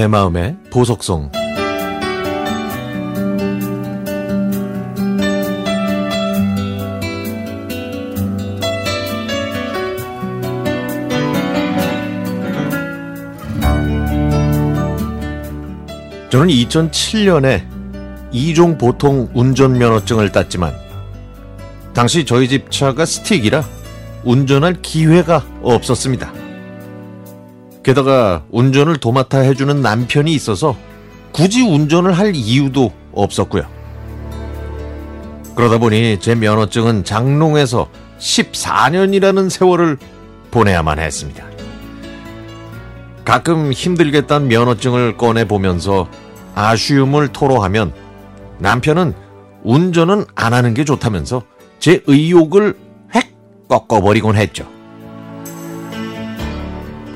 내 마음의 보석송 저는 2007년에 이종 보통 운전면허증을 땄지만 당시 저희 집 차가 스틱이라 운전할 기회가 없었습니다. 게다가 운전을 도맡아 해주는 남편이 있어서 굳이 운전을 할 이유도 없었고요. 그러다 보니 제 면허증은 장롱에서 14년이라는 세월을 보내야만 했습니다. 가끔 힘들겠다는 면허증을 꺼내 보면서 아쉬움을 토로하면 남편은 운전은 안 하는 게 좋다면서 제 의욕을 획 꺾어버리곤 했죠.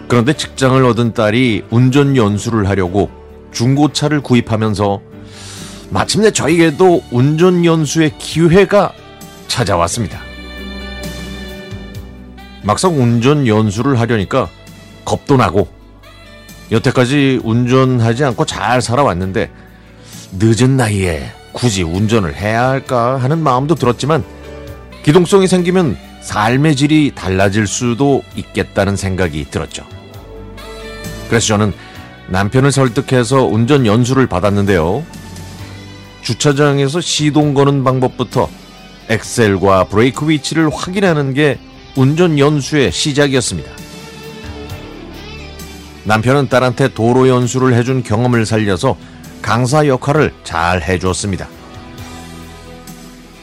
그런데 직장을 얻은 딸이 운전 연수를 하려고 중고차를 구입하면서 마침내 저에게도 운전 연수의 기회가 찾아왔습니다. 막상 운전 연수를 하려니까 겁도 나고 여태까지 운전하지 않고 잘 살아왔는데 늦은 나이에 굳이 운전을 해야 할까 하는 마음도 들었지만 기동성이 생기면 삶의 질이 달라질 수도 있겠다는 생각이 들었죠. 그래서 저는 남편을 설득해서 운전 연수를 받았는데요. 주차장에서 시동 거는 방법부터 엑셀과 브레이크 위치를 확인하는 게 운전 연수의 시작이었습니다. 남편은 딸한테 도로 연수를 해준 경험을 살려서 강사 역할을 잘 해주었습니다.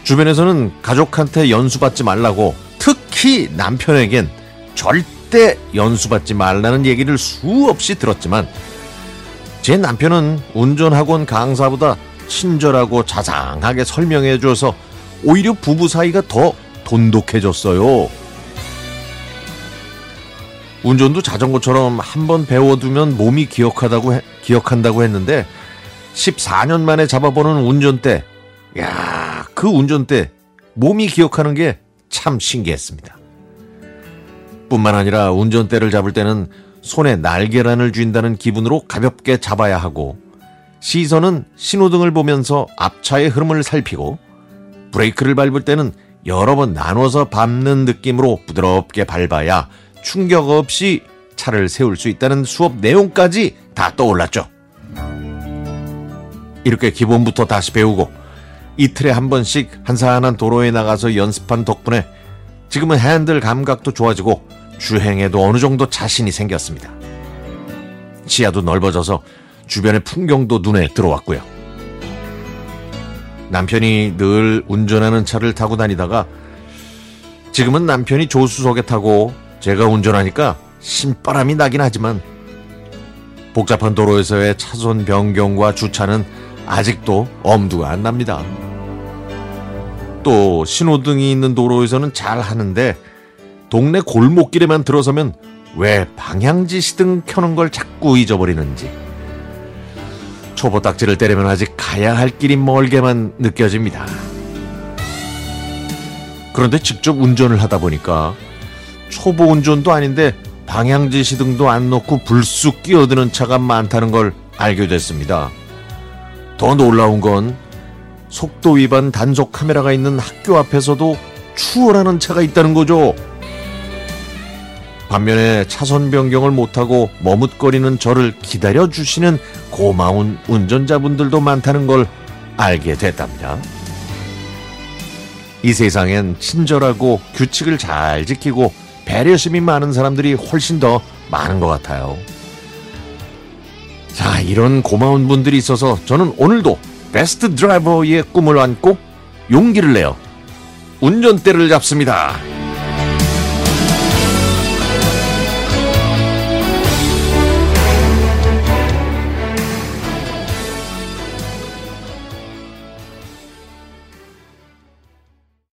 주변에서는 가족한테 연수받지 말라고 특히 남편에겐 절대 연수받지 말라는 얘기를 수없이 들었지만 제 남편은 운전학원 강사보다 친절하고 자상하게 설명해 줘서 오히려 부부 사이가 더 돈독해졌어요. 운전도 자전거처럼 한 번 배워두면 몸이 기억하다고 해, 기억한다고 했는데 14년 만에 잡아보는 운전대, 야, 그 운전대 몸이 기억하는 게 참 신기했습니다. 뿐만 아니라 운전대를 잡을 때는 손에 날계란을 쥔다는 기분으로 가볍게 잡아야 하고 시선은 신호등을 보면서 앞차의 흐름을 살피고 브레이크를 밟을 때는 여러 번 나눠서 밟는 느낌으로 부드럽게 밟아야 충격 없이 차를 세울 수 있다는 수업 내용까지 다 떠올랐죠. 이렇게 기본부터 다시 배우고 이틀에 한 번씩 한산한 도로에 나가서 연습한 덕분에 지금은 핸들 감각도 좋아지고 주행에도 어느 정도 자신이 생겼습니다. 시야도 넓어져서 주변의 풍경도 눈에 들어왔고요. 남편이 늘 운전하는 차를 타고 다니다가 지금은 남편이 조수석에 타고 제가 운전하니까 신바람이 나긴 하지만 복잡한 도로에서의 차선 변경과 주차는 아직도 엄두가 안 납니다. 또 신호등이 있는 도로에서는 잘 하는데 동네 골목길에만 들어서면 왜 방향지 시등 켜는 걸 자꾸 잊어버리는지 초보 딱지를 때리면 아직 가야 할 길이 멀게만 느껴집니다. 그런데 직접 운전을 하다 보니까 초보 운전도 아닌데 방향지 시등도 안 놓고 불쑥 끼어드는 차가 많다는 걸 알게 됐습니다. 더 놀라운 건 속도 위반 단속 카메라가 있는 학교 앞에서도 추월하는 차가 있다는 거죠. 반면에 차선 변경을 못하고 머뭇거리는 저를 기다려주시는 고마운 운전자분들도 많다는 걸 알게 됐답니다. 이 세상엔 친절하고 규칙을 잘 지키고 배려심이 많은 사람들이 훨씬 더 많은 것 같아요. 자, 이런 고마운 분들이 있어서 저는 오늘도 베스트 드라이버의 꿈을 안고 용기를 내어 운전대를 잡습니다.